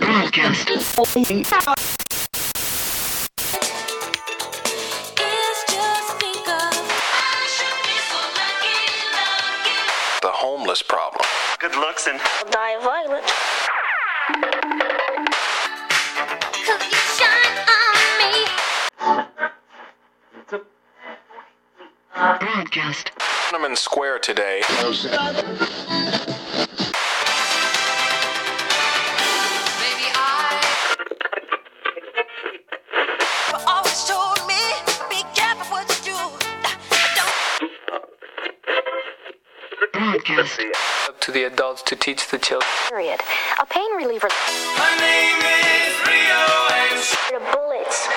Broadcast. What you do. Don't Broadcast. up to the adults to teach the children. Period. A pain reliever. My name is Rio and The bullets.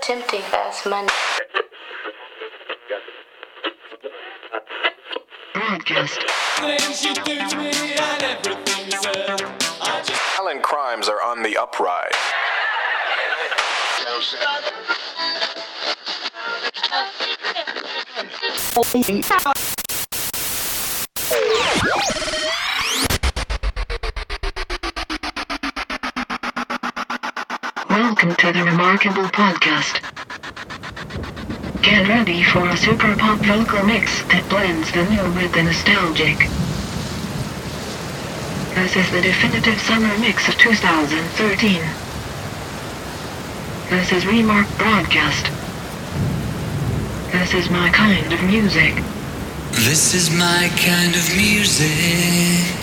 Tempting fast money. Broadcast. Violent crimes are on the uprise. Welcome to the Remarkable Podcast. Get ready for a super pop vocal mix that blends the new with the nostalgic. This is the definitive summer mix of 2013. This is Remark Broadcast. This is my kind of music. This is my kind of music.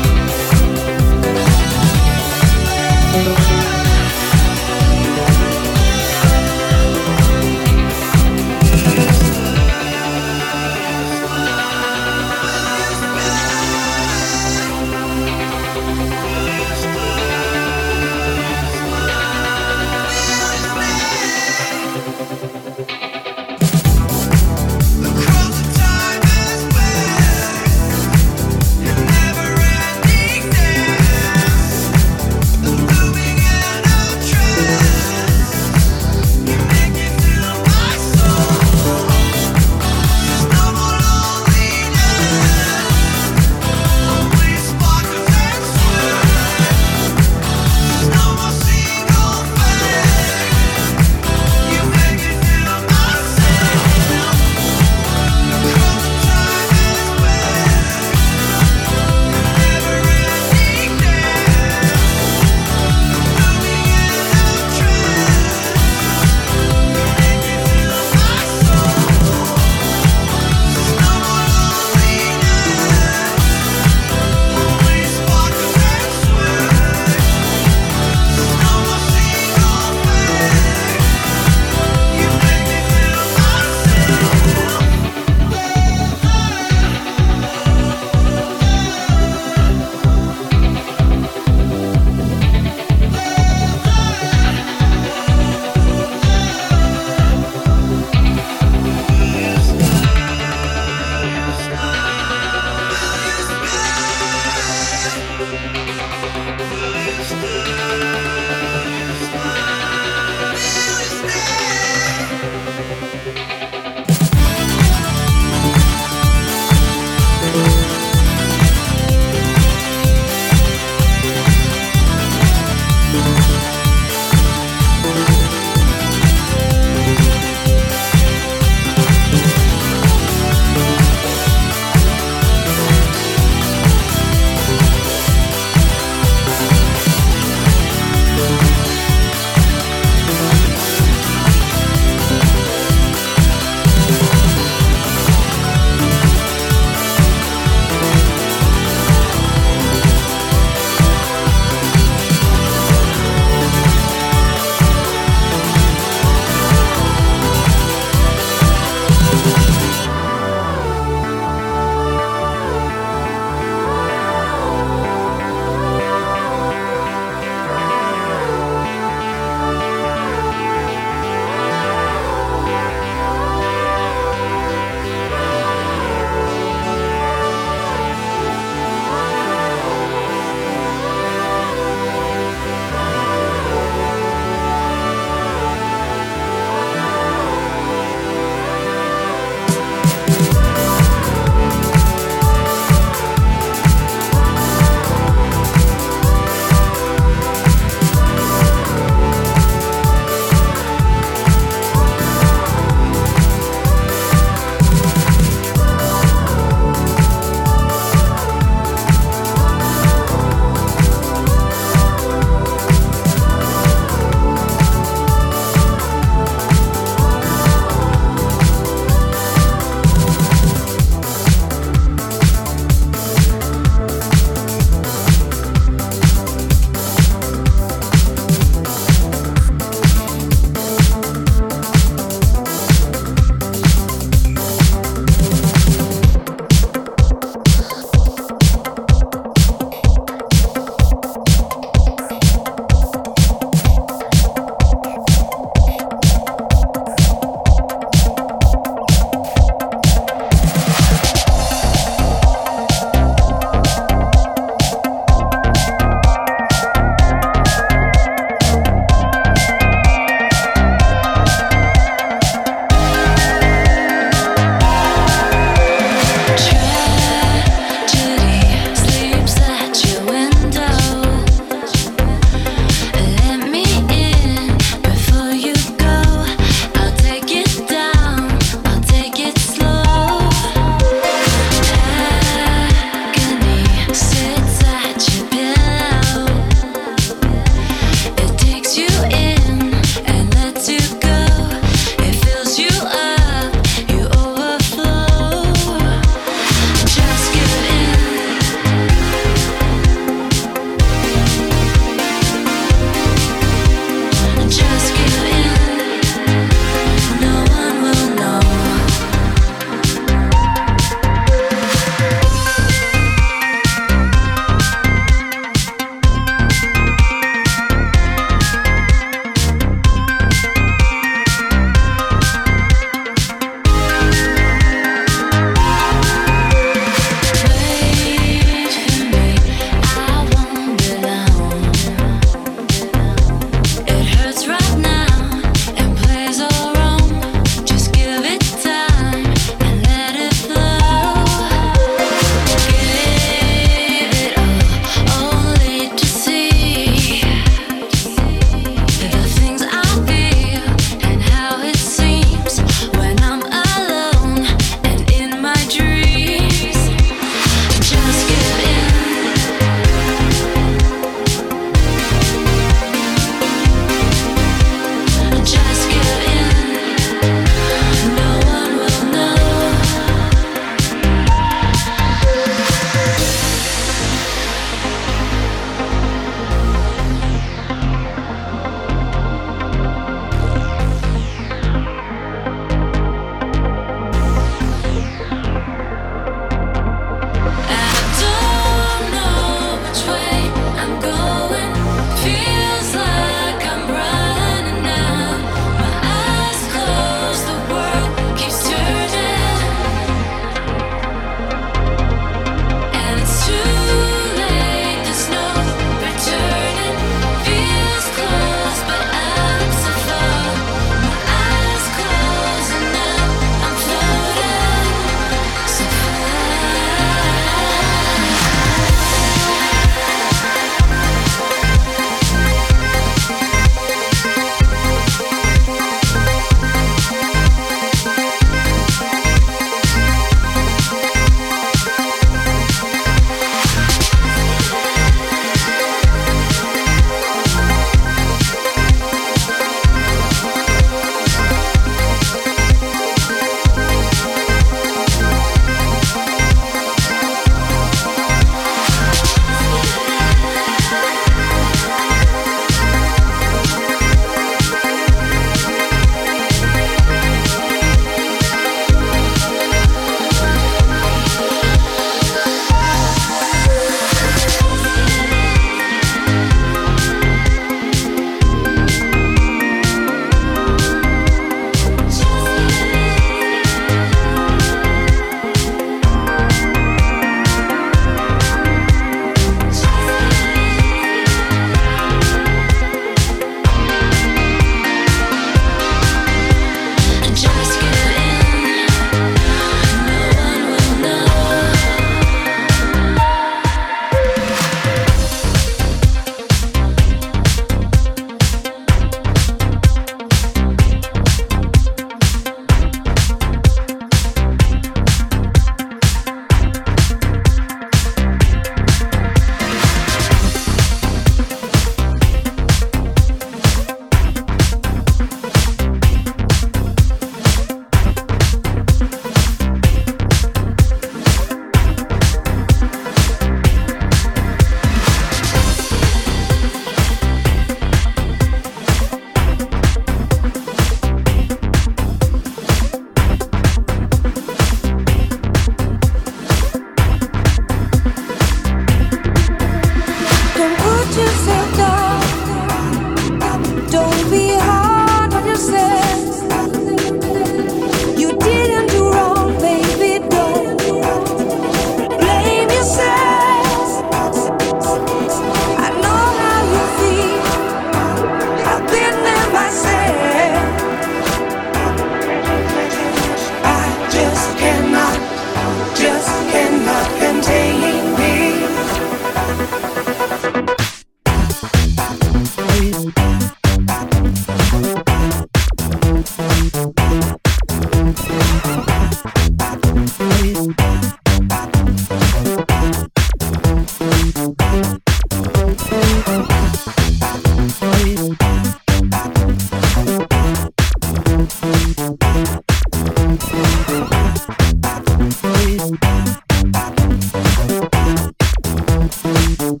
The